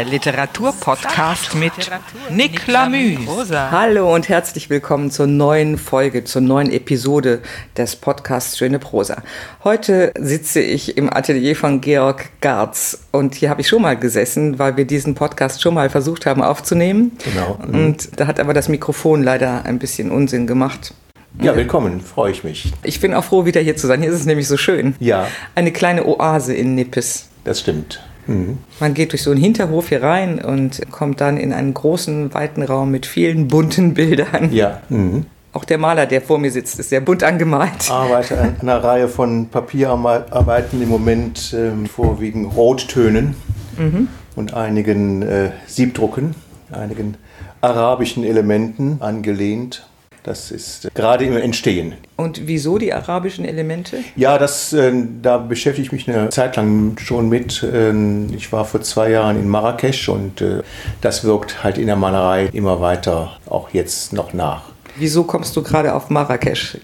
Der Literaturpodcast mit Nick Lamü. Hallo und herzlich willkommen zur neuen Folge, zur neuen Episode des Podcasts Schöne Prosa. Heute sitze ich im Atelier von Georg Garz und hier habe ich schon mal gesessen, weil wir diesen Podcast schon mal versucht haben aufzunehmen. Genau. Und da hat aber das Mikrofon leider ein bisschen Unsinn gemacht. Ja, willkommen, freue ich mich. Ich bin auch froh, wieder hier zu sein. Hier ist es nämlich so schön. Ja. Eine kleine Oase in Nippes. Das stimmt. Mhm. Man geht durch so einen Hinterhof hier rein und kommt dann in einen großen, weiten Raum mit vielen bunten Bildern. Ja. Mhm. Auch der Maler, der vor mir sitzt, ist sehr bunt angemalt. Arbeite an einer Reihe von Papierarbeiten im Moment ähm, vorwiegend Rottönen mhm. und einigen äh, Siebdrucken, einigen arabischen Elementen angelehnt das ist äh, gerade im Entstehen. Und wieso die arabischen Elemente? Ja, das, äh, da beschäftige ich mich eine Zeit lang schon mit. Äh, ich war vor zwei Jahren in Marrakesch und äh, das wirkt halt in der Malerei immer weiter, auch jetzt noch nach. Wieso kommst du gerade auf Marrakesch?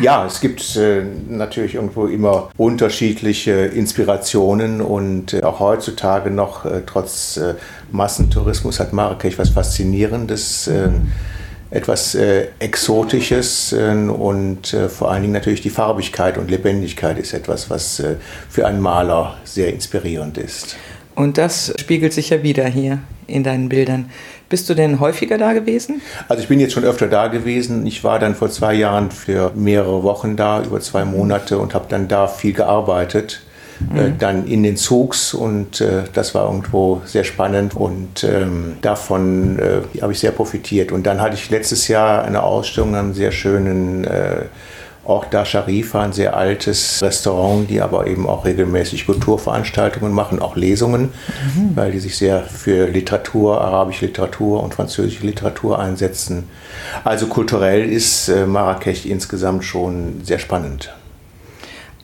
Ja, es gibt äh, natürlich irgendwo immer unterschiedliche Inspirationen und äh, auch heutzutage noch, äh, trotz äh, Massentourismus, hat Marrakesch was Faszinierendes. Mhm etwas äh, Exotisches äh, und äh, vor allen Dingen natürlich die Farbigkeit und Lebendigkeit ist etwas, was äh, für einen Maler sehr inspirierend ist. Und das spiegelt sich ja wieder hier in deinen Bildern. Bist du denn häufiger da gewesen? Also ich bin jetzt schon öfter da gewesen. Ich war dann vor zwei Jahren für mehrere Wochen da, über zwei Monate und habe dann da viel gearbeitet mhm. dann in den Zugs und äh, das war irgendwo sehr spannend und ähm, davon äh, habe ich sehr profitiert. Und dann hatte ich letztes Jahr eine Ausstellung an einem sehr schönen äh, Ort da Sharifa, ein sehr altes Restaurant, die aber eben auch regelmäßig Kulturveranstaltungen machen, auch Lesungen, mhm. weil die sich sehr für Literatur, arabische Literatur und französische Literatur einsetzen. Also kulturell ist äh, Marrakesch insgesamt schon sehr spannend.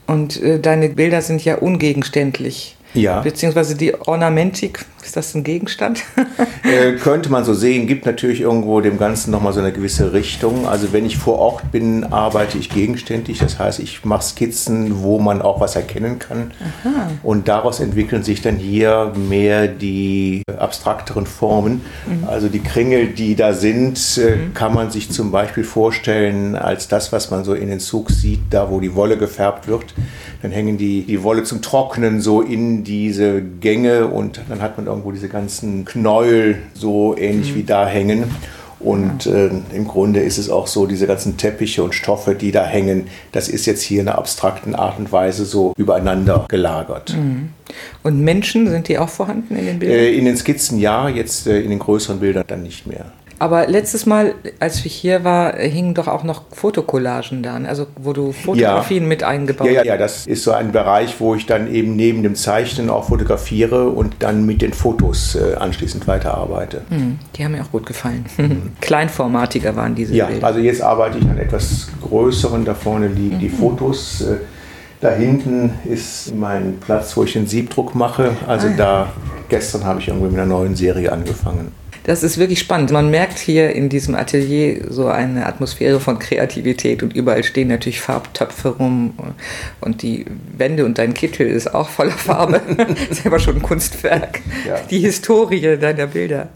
Und äh, deine Bilder sind ja ungegenständlich. Ja. Beziehungsweise die Ornamentik, ist das ein Gegenstand? äh, könnte man so sehen, gibt natürlich irgendwo dem Ganzen nochmal so eine gewisse Richtung. Also wenn ich vor Ort bin, arbeite ich gegenständig. Das heißt, ich mache Skizzen, wo man auch was erkennen kann. Aha. Und daraus entwickeln sich dann hier mehr die abstrakteren Formen. Mhm. Also die Kringel, die da sind, äh, mhm. kann man sich zum Beispiel vorstellen als das, was man so in den Zug sieht, da wo die Wolle gefärbt wird. Dann hängen die, die Wolle zum Trocknen so in diese Gänge und dann hat man irgendwo diese ganzen Knäuel so ähnlich mhm. wie da hängen. Und äh, im Grunde ist es auch so, diese ganzen Teppiche und Stoffe, die da hängen, das ist jetzt hier in einer abstrakten Art und Weise so übereinander gelagert. Mhm. Und Menschen, sind die auch vorhanden in den Bildern? Äh, in den Skizzen ja, jetzt äh, in den größeren Bildern dann nicht mehr. Aber letztes Mal, als ich hier war, hingen doch auch noch Fotokollagen da, also wo du Fotografien ja. mit eingebaut hast. Ja, ja, ja, das ist so ein Bereich, wo ich dann eben neben dem Zeichnen auch fotografiere und dann mit den Fotos äh, anschließend weiterarbeite. Hm, die haben mir auch gut gefallen. Mhm. Kleinformatiger waren diese ja, Bilder. also jetzt arbeite ich an etwas größeren. Da vorne liegen mhm. die Fotos. Äh, da hinten ist mein Platz, wo ich den Siebdruck mache. Also ah. da, gestern habe ich irgendwie mit einer neuen Serie angefangen. Das ist wirklich spannend. Man merkt hier in diesem Atelier so eine Atmosphäre von Kreativität und überall stehen natürlich Farbtöpfe rum und die Wände und dein Kittel ist auch voller Farbe. Selber schon ein Kunstwerk. Ja. Die Historie deiner Bilder.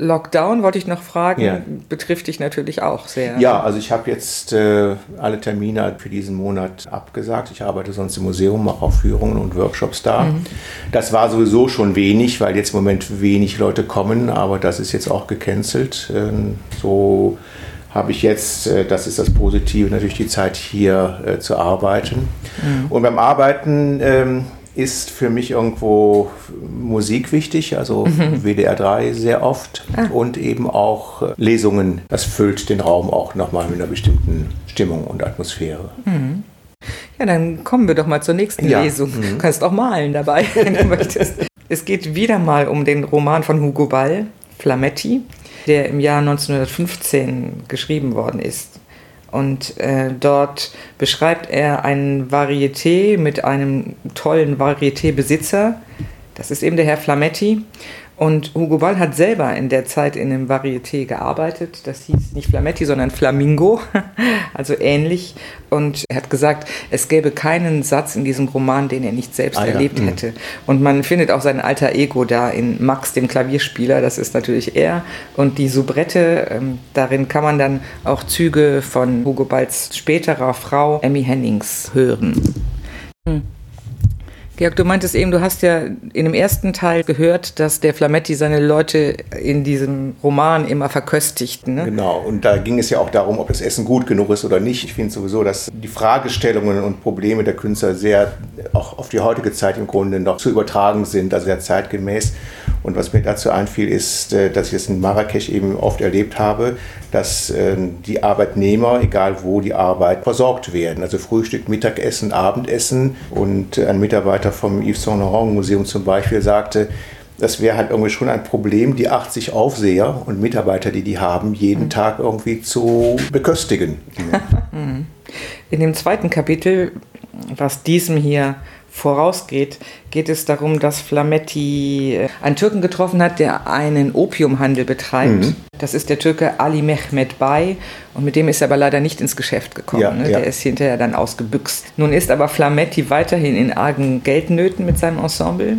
Lockdown wollte ich noch fragen, ja. betrifft dich natürlich auch sehr. Ja, also ich habe jetzt äh, alle Termine für diesen Monat abgesagt. Ich arbeite sonst im Museum, mache auch Führungen und Workshops da. Mhm. Das war sowieso schon wenig, weil jetzt im Moment wenig Leute kommen, aber das ist jetzt auch gecancelt. Ähm, so habe ich jetzt, äh, das ist das Positive, natürlich die Zeit hier äh, zu arbeiten. Mhm. Und beim Arbeiten ähm, ist für mich irgendwo Musik wichtig, also mhm. WDR 3 sehr oft ah. und eben auch äh, Lesungen. Das füllt den Raum auch nochmal mit einer bestimmten Stimmung und Atmosphäre. Mhm. Ja, dann kommen wir doch mal zur nächsten ja. Lesung. Mhm. Du kannst auch malen dabei, wenn du möchtest. Es geht wieder mal um den Roman von Hugo Ball, Flametti, der im Jahr 1915 geschrieben worden ist. Und äh, dort beschreibt er ein Varieté mit einem tollen Varieté-Besitzer. Das ist eben der Herr Flametti. Und Hugo Ball hat selber in der Zeit in einem Varieté gearbeitet. Das hieß nicht Flametti, sondern Flamingo, also ähnlich. Und er hat gesagt, es gäbe keinen Satz in diesem Roman, den er nicht selbst ah, erlebt ja. Mhm. hätte. Und man findet auch sein alter Ego da in Max, dem Klavierspieler. Das ist natürlich er. Und die Soubrette, ähm, darin kann man dann auch Züge von Hugo Balls späterer Frau Emmy Hennings hören. Hm. Georg, du meintest eben, du hast ja in dem ersten Teil gehört, dass der Flametti seine Leute in diesem Roman immer verköstigt. Ne? Genau, und da ging es ja auch darum, ob das Essen gut genug ist oder nicht. Ich finde sowieso, dass die Fragestellungen und Probleme der Künstler sehr auch auf die heutige Zeit im Grunde noch zu übertragen sind, also sehr zeitgemäß. Und was mir dazu einfiel, ist, äh, dass ich es in Marrakesch eben oft erlebt habe, dass ähm, die Arbeitnehmer, egal wo die Arbeit, versorgt werden. Also Frühstück, Mittagessen, Abendessen. Und ein Mitarbeiter vom Yves Saint Laurent Museum zum Beispiel sagte, das wäre halt irgendwie schon ein Problem, die 80 Aufseher und Mitarbeiter, die die haben, jeden mhm. Tag irgendwie zu beköstigen. In dem zweiten Kapitel, was diesem hier vorausgeht, geht es darum, dass Flametti äh, einen Türken getroffen hat, der einen Opiumhandel betreibt. Mhm. Das ist der Türke Ali Mehmet Bay und mit dem ist er aber leider nicht ins Geschäft gekommen. Ja, ne? ja. Der ist hinterher dann ausgebüxt. Nun ist aber Flametti weiterhin in argen Geldnöten mit seinem Ensemble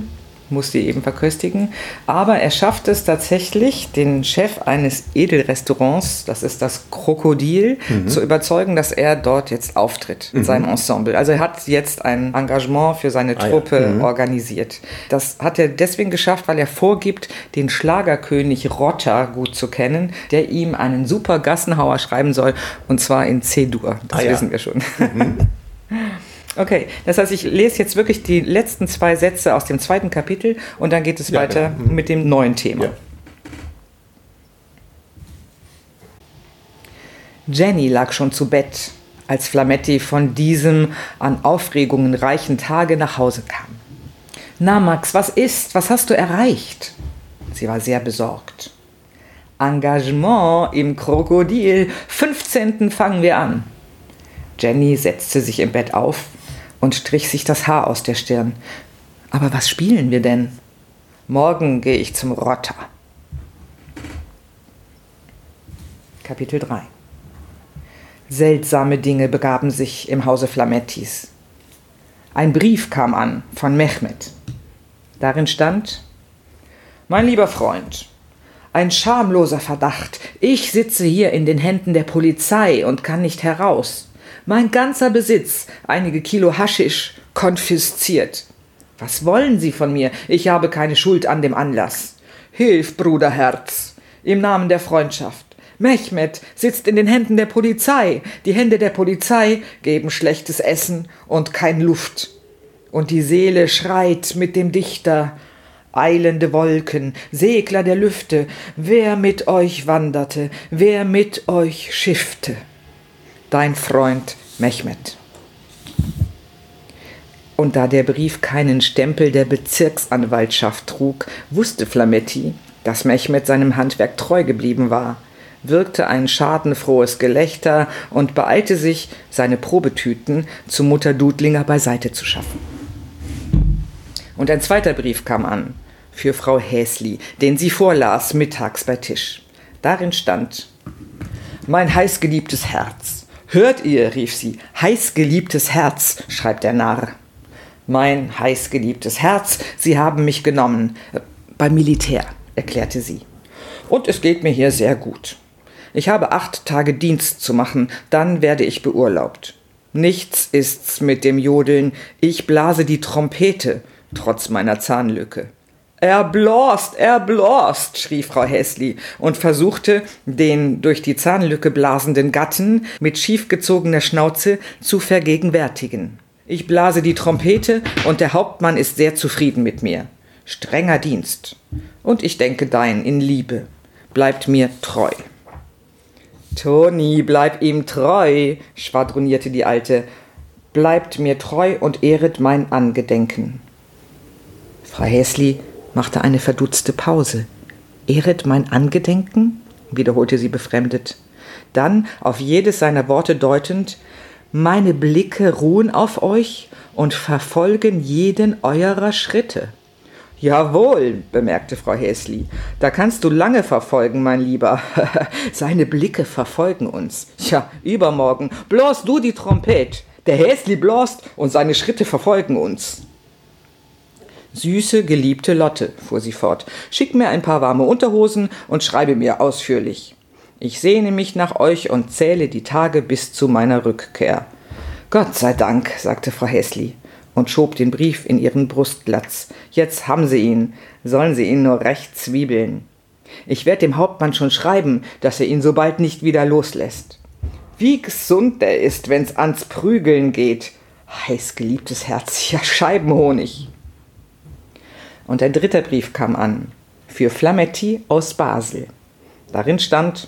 muss die eben verköstigen. Aber er schafft es tatsächlich, den Chef eines Edelrestaurants, das ist das Krokodil, mhm. zu überzeugen, dass er dort jetzt auftritt in mhm. seinem Ensemble. Also er hat jetzt ein Engagement für seine Truppe ah, ja. mhm. organisiert. Das hat er deswegen geschafft, weil er vorgibt, den Schlagerkönig Rotter gut zu kennen, der ihm einen super Gassenhauer schreiben soll, und zwar in C-Dur. Das ah, wissen ja. wir schon. Okay, das heißt, ich lese jetzt wirklich die letzten zwei Sätze aus dem zweiten Kapitel und dann geht es ja, weiter genau. mit dem neuen Thema. Ja. Jenny lag schon zu Bett, als Flametti von diesem an Aufregungen reichen Tage nach Hause kam. Na, Max, was ist? Was hast du erreicht? Sie war sehr besorgt. Engagement im Krokodil. 15. fangen wir an. Jenny setzte sich im Bett auf, und strich sich das Haar aus der Stirn. Aber was spielen wir denn? Morgen gehe ich zum Rotter. Kapitel 3 Seltsame Dinge begaben sich im Hause Flamettis. Ein Brief kam an von Mehmet. Darin stand Mein lieber Freund, ein schamloser Verdacht. Ich sitze hier in den Händen der Polizei und kann nicht heraus. Mein ganzer Besitz, einige Kilo Haschisch, konfisziert. Was wollen Sie von mir? Ich habe keine Schuld an dem Anlass. Hilf, Bruderherz, im Namen der Freundschaft. Mehmet sitzt in den Händen der Polizei. Die Hände der Polizei geben schlechtes Essen und kein Luft. Und die Seele schreit mit dem Dichter. Eilende Wolken, Segler der Lüfte, wer mit euch wanderte, wer mit euch schiffte dein Freund Mehmet. Und da der Brief keinen Stempel der Bezirksanwaltschaft trug, wusste Flametti, dass Mehmet seinem Handwerk treu geblieben war, wirkte ein schadenfrohes Gelächter und beeilte sich, seine Probetüten zu Mutter Dudlinger beiseite zu schaffen. Und ein zweiter Brief kam an, für Frau Häsli, den sie vorlas mittags bei Tisch. Darin stand Mein heißgeliebtes Herz, Hört ihr, rief sie, heißgeliebtes Herz, schreibt der Narr. Mein heißgeliebtes Herz, Sie haben mich genommen. Beim Militär, erklärte sie. Und es geht mir hier sehr gut. Ich habe acht Tage Dienst zu machen, dann werde ich beurlaubt. Nichts ist's mit dem Jodeln, ich blase die Trompete, trotz meiner Zahnlücke. Er blost, er blost, schrie Frau Häsli und versuchte, den durch die Zahnlücke blasenden Gatten mit schiefgezogener Schnauze zu vergegenwärtigen. Ich blase die Trompete und der Hauptmann ist sehr zufrieden mit mir. Strenger Dienst. Und ich denke dein in Liebe. Bleibt mir treu. Toni, bleib ihm treu, schwadronierte die Alte. Bleibt mir treu und ehret mein Angedenken. Frau Häsli machte eine verdutzte Pause. Ehret mein Angedenken? wiederholte sie befremdet. Dann, auf jedes seiner Worte deutend, meine Blicke ruhen auf euch und verfolgen jeden eurer Schritte. Jawohl, bemerkte Frau Häsli. Da kannst du lange verfolgen, mein Lieber. Seine Blicke verfolgen uns. Ja, übermorgen. Bloß du die Trompet. Der Häsli blost und seine Schritte verfolgen uns. Süße, geliebte Lotte, fuhr sie fort, schick mir ein paar warme Unterhosen und schreibe mir ausführlich. Ich sehne mich nach euch und zähle die Tage bis zu meiner Rückkehr. Gott sei Dank, sagte Frau Häsli und schob den Brief in ihren Brustlatz. Jetzt haben sie ihn, sollen sie ihn nur recht zwiebeln. Ich werde dem Hauptmann schon schreiben, dass er ihn so bald nicht wieder loslässt. Wie gesund er ist, wenn's ans Prügeln geht. Heiß geliebtes Herz, ja Scheibenhonig. Und ein dritter Brief kam an, für Flametti aus Basel. Darin stand,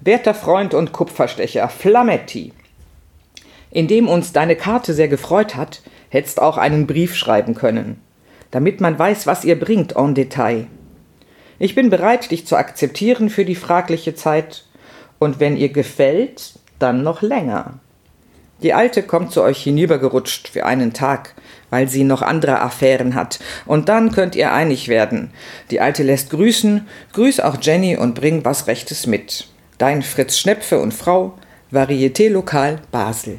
Werter Freund und Kupferstecher, Flametti, indem uns deine Karte sehr gefreut hat, hättest auch einen Brief schreiben können, damit man weiß, was ihr bringt en Detail. Ich bin bereit, dich zu akzeptieren für die fragliche Zeit, und wenn ihr gefällt, dann noch länger. Die Alte kommt zu euch hinübergerutscht für einen Tag, weil sie noch andere Affären hat. Und dann könnt ihr einig werden. Die Alte lässt grüßen, grüß auch Jenny und bring was Rechtes mit. Dein Fritz Schnepfe und Frau, Varieté Lokal Basel.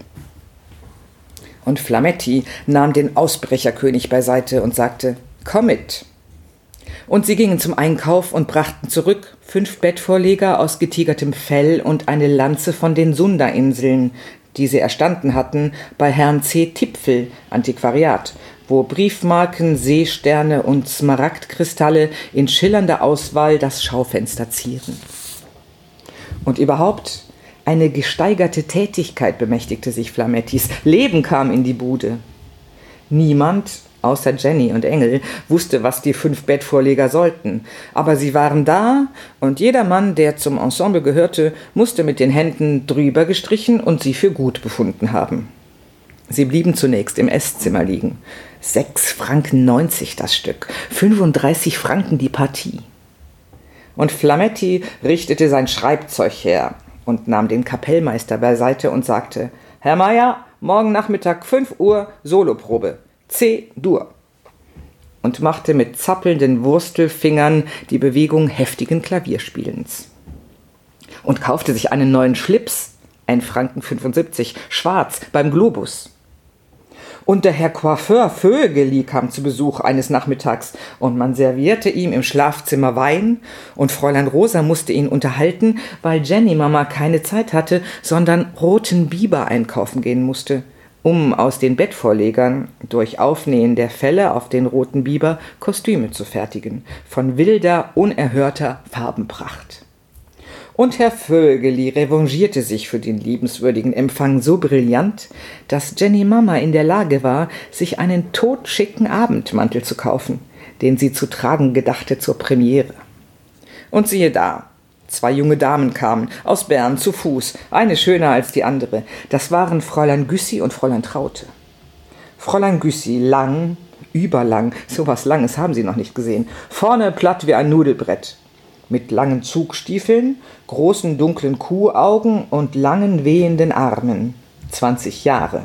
Und Flametti nahm den Ausbrecherkönig beiseite und sagte, komm mit. Und sie gingen zum Einkauf und brachten zurück fünf Bettvorleger aus getigertem Fell und eine Lanze von den Sunda-Inseln, die sie erstanden hatten bei Herrn C. Tipfel, Antiquariat, wo Briefmarken, Seesterne und Smaragdkristalle in schillernder Auswahl das Schaufenster zieren. Und überhaupt eine gesteigerte Tätigkeit bemächtigte sich Flamettis. Leben kam in die Bude. Niemand außer Jenny und Engel, wusste, was die fünf Bettvorleger sollten. Aber sie waren da, und jeder Mann, der zum Ensemble gehörte, musste mit den Händen drüber gestrichen und sie für gut befunden haben. Sie blieben zunächst im Esszimmer liegen. Sechs Franken neunzig das Stück, 35 Franken die Partie. Und Flametti richtete sein Schreibzeug her und nahm den Kapellmeister beiseite und sagte, Herr Meier, morgen Nachmittag fünf Uhr Soloprobe. C-Dur und machte mit zappelnden Wurstelfingern die Bewegung heftigen Klavierspielens. Und kaufte sich einen neuen Schlips, ein Franken 75, schwarz, beim Globus. Und der Herr Coiffeur Vögeli kam zu Besuch eines Nachmittags und man servierte ihm im Schlafzimmer Wein und Fräulein Rosa musste ihn unterhalten, weil Jenny Mama keine Zeit hatte, sondern roten Biber einkaufen gehen musste um aus den Bettvorlegern durch Aufnähen der Felle auf den roten Biber Kostüme zu fertigen, von wilder, unerhörter Farbenpracht. Und Herr Vögeli revanchierte sich für den liebenswürdigen Empfang so brillant, dass Jenny Mama in der Lage war, sich einen totschicken Abendmantel zu kaufen, den sie zu tragen gedachte zur Premiere. Und siehe da, Zwei junge Damen kamen, aus Bern zu Fuß, eine schöner als die andere. Das waren Fräulein Güssi und Fräulein Traute. Fräulein Güssi, lang, überlang, so was Langes haben Sie noch nicht gesehen, vorne platt wie ein Nudelbrett, mit langen Zugstiefeln, großen dunklen Kuhaugen und langen wehenden Armen, zwanzig Jahre.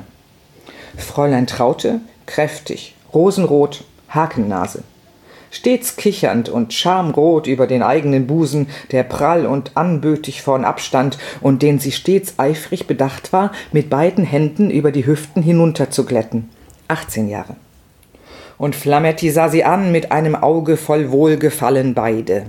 Fräulein Traute, kräftig, rosenrot, Hakennase stets kichernd und schamrot über den eigenen Busen, der prall und anbötig vorn abstand und den sie stets eifrig bedacht war, mit beiden Händen über die Hüften hinunterzuglätten. Achtzehn Jahre. Und Flametti sah sie an mit einem Auge voll Wohlgefallen beide.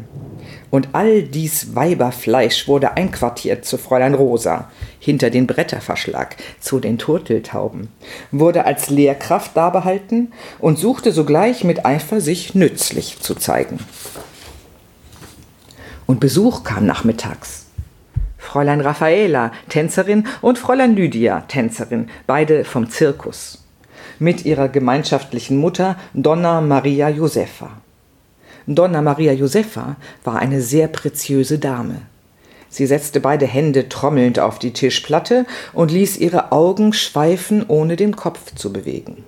Und all dies Weiberfleisch wurde einquartiert zu Fräulein Rosa, hinter den Bretterverschlag, zu den Turteltauben, wurde als Lehrkraft dabehalten und suchte sogleich mit Eifer sich nützlich zu zeigen. Und Besuch kam nachmittags. Fräulein Raffaela, Tänzerin, und Fräulein Lydia, Tänzerin, beide vom Zirkus, mit ihrer gemeinschaftlichen Mutter Donna Maria Josefa. Donna Maria Josefa war eine sehr preziöse Dame. Sie setzte beide Hände trommelnd auf die Tischplatte und ließ ihre Augen schweifen, ohne den Kopf zu bewegen.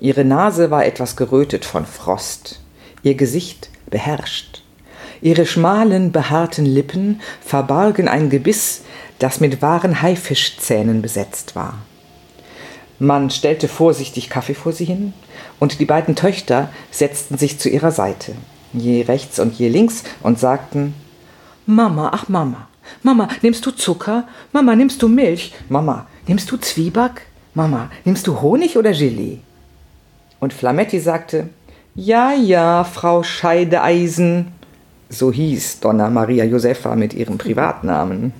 Ihre Nase war etwas gerötet von Frost, ihr Gesicht beherrscht. Ihre schmalen, behaarten Lippen verbargen ein Gebiss, das mit wahren Haifischzähnen besetzt war. Man stellte vorsichtig Kaffee vor sie hin und die beiden Töchter setzten sich zu ihrer Seite, je rechts und je links, und sagten Mama, ach Mama, Mama, nimmst du Zucker? Mama, nimmst du Milch? Mama, nimmst du Zwieback? Mama, nimmst du Honig oder Gelee? Und Flametti sagte Ja, ja, Frau Scheideeisen. So hieß Donna Maria Josefa mit ihrem Privatnamen.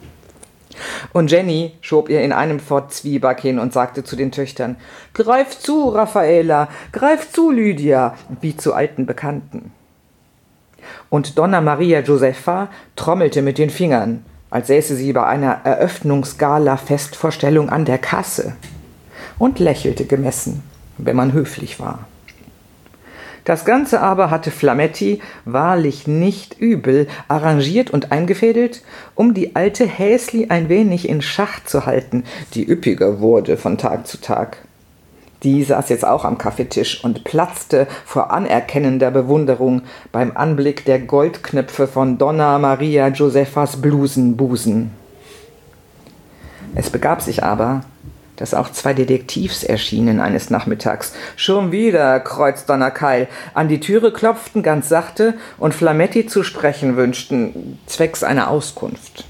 Und Jenny schob ihr in einem Fort Zwieback hin und sagte zu den Töchtern Greif zu, Raffaela, greif zu, Lydia, wie zu alten Bekannten. Und Donna Maria Josefa trommelte mit den Fingern, als säße sie bei einer Eröffnungsgala-Festvorstellung an der Kasse und lächelte gemessen, wenn man höflich war. Das Ganze aber hatte Flametti wahrlich nicht übel arrangiert und eingefädelt, um die alte Häsli ein wenig in Schach zu halten, die üppiger wurde von Tag zu Tag. Die saß jetzt auch am Kaffeetisch und platzte vor anerkennender Bewunderung beim Anblick der Goldknöpfe von Donna Maria Josephas Blusenbusen. Es begab sich aber, dass auch zwei Detektivs erschienen eines Nachmittags. Schon wieder, Kreuzdonner Keil, an die Türe klopften ganz sachte und Flametti zu sprechen wünschten, zwecks einer Auskunft.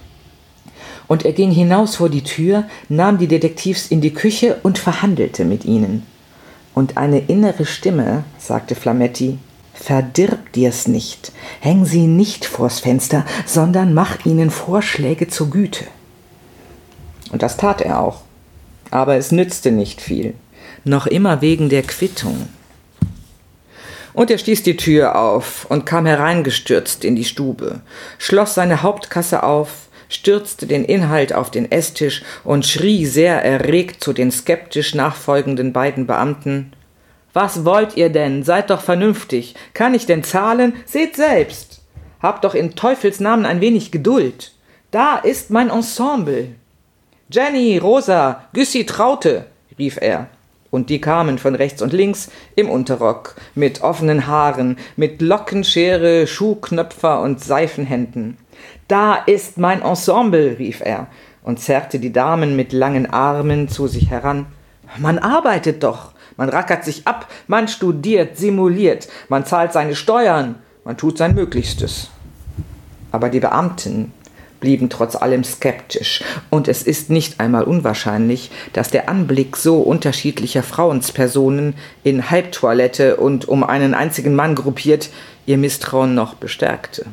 Und er ging hinaus vor die Tür, nahm die Detektivs in die Küche und verhandelte mit ihnen. Und eine innere Stimme, sagte Flametti, Verdirb dir's nicht, häng sie nicht vors Fenster, sondern mach ihnen Vorschläge zur Güte. Und das tat er auch. Aber es nützte nicht viel, noch immer wegen der Quittung. Und er stieß die Tür auf und kam hereingestürzt in die Stube, schloss seine Hauptkasse auf, stürzte den Inhalt auf den Esstisch und schrie sehr erregt zu den skeptisch nachfolgenden beiden Beamten Was wollt ihr denn? Seid doch vernünftig. Kann ich denn zahlen? Seht selbst. Habt doch in Teufels Namen ein wenig Geduld. Da ist mein Ensemble. Jenny, Rosa, Güssi, Traute, rief er. Und die kamen von rechts und links im Unterrock, mit offenen Haaren, mit Lockenschere, Schuhknöpfer und Seifenhänden. Da ist mein Ensemble, rief er und zerrte die Damen mit langen Armen zu sich heran. Man arbeitet doch, man rackert sich ab, man studiert, simuliert, man zahlt seine Steuern, man tut sein Möglichstes. Aber die Beamten, blieben trotz allem skeptisch, und es ist nicht einmal unwahrscheinlich, dass der Anblick so unterschiedlicher Frauenspersonen in Halbtoilette und um einen einzigen Mann gruppiert ihr Misstrauen noch bestärkte.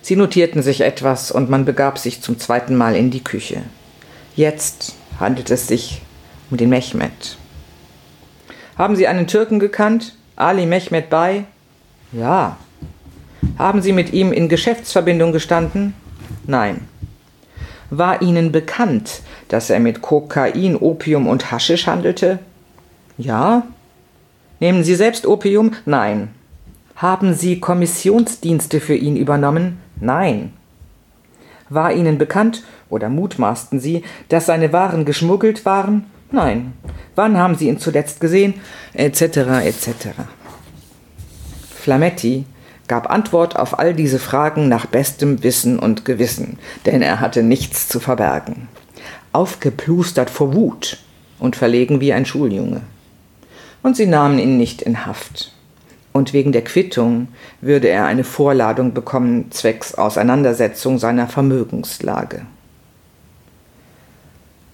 Sie notierten sich etwas und man begab sich zum zweiten Mal in die Küche. Jetzt handelt es sich um den Mehmet. Haben Sie einen Türken gekannt? Ali Mehmet bei? Ja, haben Sie mit ihm in Geschäftsverbindung gestanden? Nein. War Ihnen bekannt, dass er mit Kokain, Opium und Haschisch handelte? Ja. Nehmen Sie selbst Opium? Nein. Haben Sie Kommissionsdienste für ihn übernommen? Nein. War Ihnen bekannt oder mutmaßten Sie, dass seine Waren geschmuggelt waren? Nein. Wann haben Sie ihn zuletzt gesehen? Etc. etc. Flametti gab Antwort auf all diese Fragen nach bestem Wissen und Gewissen, denn er hatte nichts zu verbergen. Aufgeplustert vor Wut und verlegen wie ein Schuljunge. Und sie nahmen ihn nicht in Haft. Und wegen der Quittung würde er eine Vorladung bekommen zwecks Auseinandersetzung seiner Vermögenslage.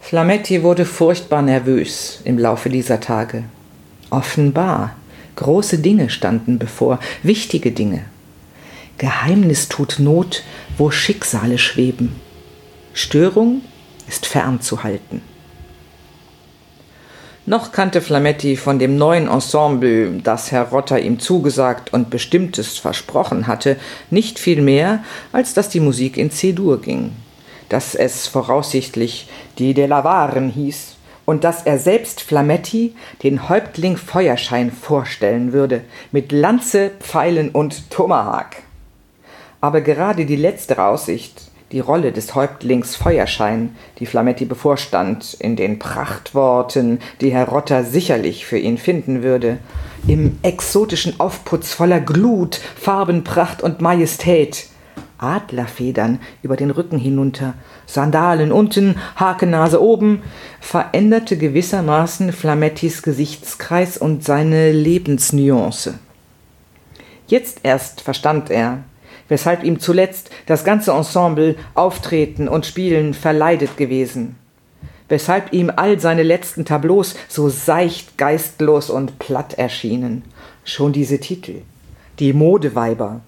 Flametti wurde furchtbar nervös im Laufe dieser Tage. Offenbar Große Dinge standen bevor, wichtige Dinge. Geheimnis tut Not, wo Schicksale schweben. Störung ist fernzuhalten. Noch kannte Flametti von dem neuen Ensemble, das Herr Rotter ihm zugesagt und bestimmtes versprochen hatte, nicht viel mehr, als dass die Musik in C-Dur ging, dass es voraussichtlich die De Lavaren hieß und dass er selbst Flametti den Häuptling Feuerschein vorstellen würde, mit Lanze, Pfeilen und Tomahawk. Aber gerade die letztere Aussicht, die Rolle des Häuptlings Feuerschein, die Flametti bevorstand, in den Prachtworten, die Herr Rotter sicherlich für ihn finden würde, im exotischen Aufputz voller Glut, Farbenpracht und Majestät, Adlerfedern über den Rücken hinunter, Sandalen unten, Hakennase oben, veränderte gewissermaßen Flamettis Gesichtskreis und seine Lebensnuance. Jetzt erst verstand er, weshalb ihm zuletzt das ganze Ensemble Auftreten und Spielen verleidet gewesen, weshalb ihm all seine letzten Tableaus so seicht, geistlos und platt erschienen. Schon diese Titel, die Modeweiber,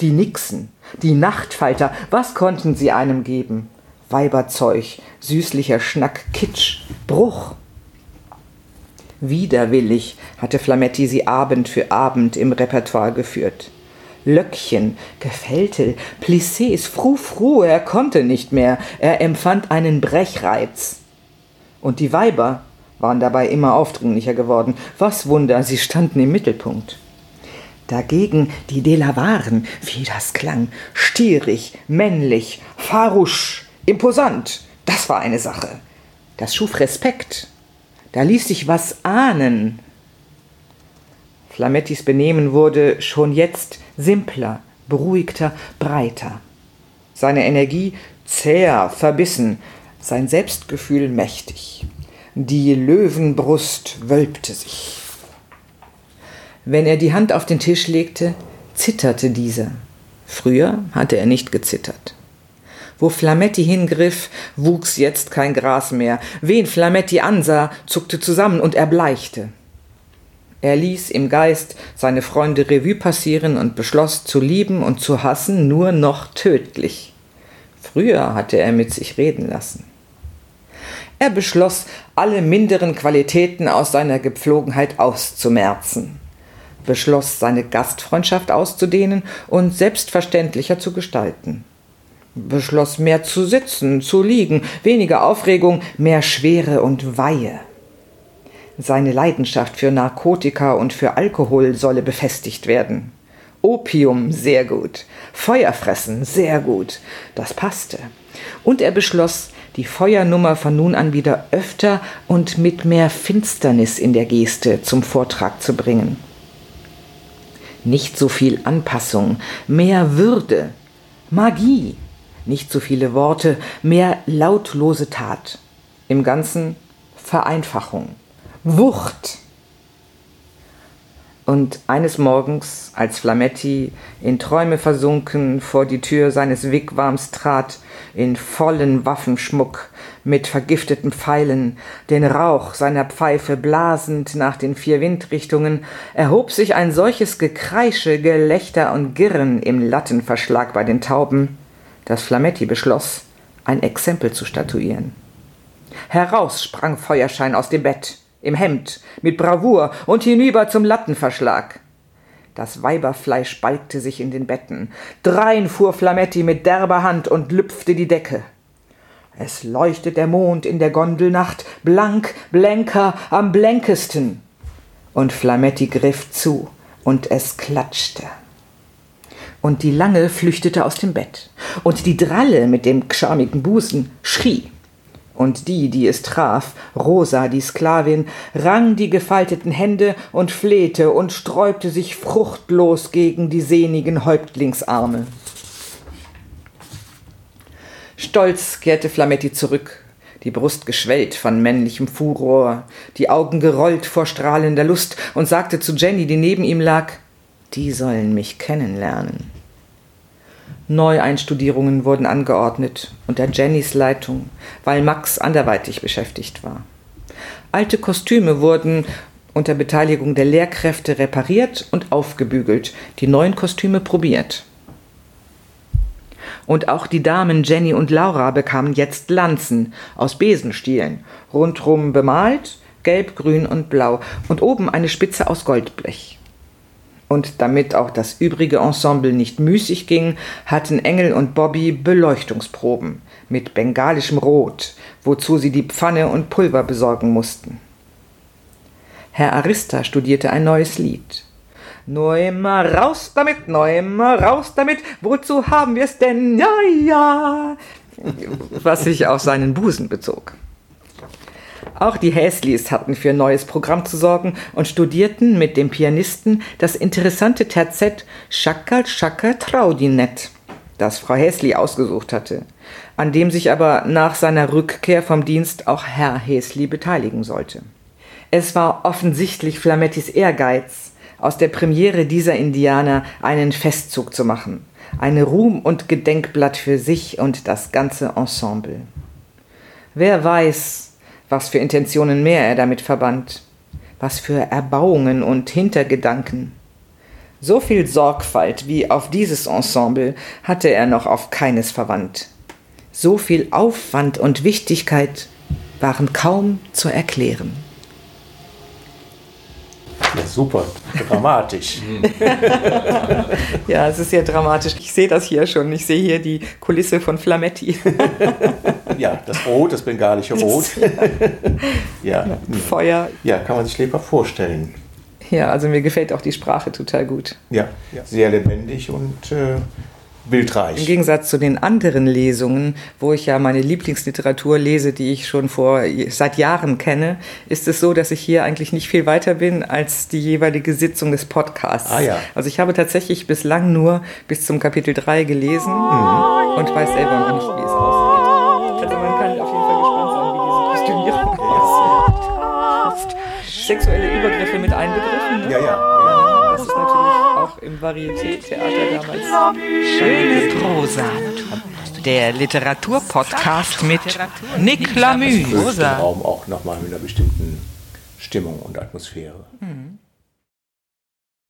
die Nixen, die Nachtfalter, was konnten sie einem geben? Weiberzeug, süßlicher Schnack, Kitsch, Bruch. Widerwillig hatte Flametti sie Abend für Abend im Repertoire geführt. Löckchen, Gefältel, Plissés, Frou-Frou, er konnte nicht mehr, er empfand einen Brechreiz. Und die Weiber waren dabei immer aufdringlicher geworden. Was Wunder, sie standen im Mittelpunkt. Dagegen die Delavaren, wie das klang, stierig, männlich, farusch, imposant, das war eine Sache. Das schuf Respekt. Da ließ sich was ahnen. Flamettis Benehmen wurde schon jetzt simpler, beruhigter, breiter. Seine Energie zäher, verbissen, sein Selbstgefühl mächtig. Die Löwenbrust wölbte sich. Wenn er die Hand auf den Tisch legte, zitterte diese. Früher hatte er nicht gezittert. Wo Flametti hingriff, wuchs jetzt kein Gras mehr. Wen Flametti ansah, zuckte zusammen und erbleichte. Er ließ im Geist seine Freunde Revue passieren und beschloss zu lieben und zu hassen nur noch tödlich. Früher hatte er mit sich reden lassen. Er beschloss, alle minderen Qualitäten aus seiner Gepflogenheit auszumerzen beschloss, seine Gastfreundschaft auszudehnen und selbstverständlicher zu gestalten. Beschloss, mehr zu sitzen, zu liegen, weniger Aufregung, mehr Schwere und Weihe. Seine Leidenschaft für Narkotika und für Alkohol solle befestigt werden. Opium sehr gut, Feuerfressen sehr gut, das passte. Und er beschloss, die Feuernummer von nun an wieder öfter und mit mehr Finsternis in der Geste zum Vortrag zu bringen nicht so viel Anpassung, mehr Würde, Magie, nicht so viele Worte, mehr lautlose Tat. Im Ganzen Vereinfachung, Wucht. Und eines Morgens, als Flametti in Träume versunken vor die Tür seines Wigwams trat, in vollen Waffenschmuck, mit vergifteten Pfeilen, den Rauch seiner Pfeife blasend nach den vier Windrichtungen, erhob sich ein solches Gekreische, Gelächter und Girren im Lattenverschlag bei den Tauben, dass Flametti beschloss, ein Exempel zu statuieren. Heraus sprang Feuerschein aus dem Bett, im Hemd, mit Bravour und hinüber zum Lattenverschlag. Das Weiberfleisch balgte sich in den Betten. Drein fuhr Flametti mit derber Hand und lüpfte die Decke. Es leuchtet der Mond in der Gondelnacht, blank, blänker, am blänkesten. Und Flametti griff zu, und es klatschte. Und die Lange flüchtete aus dem Bett, und die Dralle mit dem gschamigen Busen schrie und die, die es traf, Rosa, die Sklavin, rang die gefalteten Hände und flehte und sträubte sich fruchtlos gegen die sehnigen Häuptlingsarme. Stolz kehrte Flametti zurück, die Brust geschwellt von männlichem Furor, die Augen gerollt vor strahlender Lust und sagte zu Jenny, die neben ihm lag, die sollen mich kennenlernen. Neueinstudierungen wurden angeordnet unter Jennys Leitung, weil Max anderweitig beschäftigt war. Alte Kostüme wurden unter Beteiligung der Lehrkräfte repariert und aufgebügelt, die neuen Kostüme probiert. Und auch die Damen Jenny und Laura bekamen jetzt Lanzen aus Besenstielen, rundrum bemalt, gelb, grün und blau, und oben eine Spitze aus Goldblech. Und damit auch das übrige Ensemble nicht müßig ging, hatten Engel und Bobby Beleuchtungsproben mit bengalischem Rot, wozu sie die Pfanne und Pulver besorgen mussten. Herr Arista studierte ein neues Lied. Nur immer raus damit, nur immer raus damit, wozu haben wir es denn? Ja, ja. Was sich auf seinen Busen bezog. Auch die Häslis hatten für ein neues Programm zu sorgen und studierten mit dem Pianisten das interessante Terzett Schakal Schakal Traudinett. das Frau Häsli ausgesucht hatte, an dem sich aber nach seiner Rückkehr vom Dienst auch Herr Häsli beteiligen sollte. Es war offensichtlich Flamettis Ehrgeiz, aus der Premiere dieser Indianer einen Festzug zu machen, eine Ruhm- und Gedenkblatt für sich und das ganze Ensemble. Wer weiß, was für Intentionen mehr er damit verband, was für Erbauungen und Hintergedanken. So viel Sorgfalt wie auf dieses Ensemble hatte er noch auf keines verwandt. So viel Aufwand und Wichtigkeit waren kaum zu erklären. Ja, super, dramatisch. ja, es ist sehr dramatisch. Ich sehe das hier schon. Ich sehe hier die Kulisse von Flametti. ja, das Rot, das bengalische Rot. ja. Feuer. Ja, kann man sich lebhaft vorstellen. Ja, also mir gefällt auch die Sprache total gut. Ja, sehr lebendig und äh, bildreich. Im Gegensatz zu den anderen Lesungen, wo ich ja meine Lieblingsliteratur lese, die ich schon vor seit Jahren kenne, ist es so, dass ich hier eigentlich nicht viel weiter bin als die jeweilige Sitzung des Podcasts. Ah, ja. Also ich habe tatsächlich bislang nur bis zum Kapitel 3 gelesen mhm. und weiß selber noch nicht, wie es ausgeht. Also man kann auf jeden Fall gespannt sein, wie diese Kostümierung aussieht. Sexuelle Übergriffe mit einbegriffen. Ne? Ja, ja. Auch im Varieté-Theater damals. Schöne Prosa. Der Literaturpodcast mit Nick Lamü. Raum auch nochmal mit einer bestimmten Stimmung und Atmosphäre. Mhm.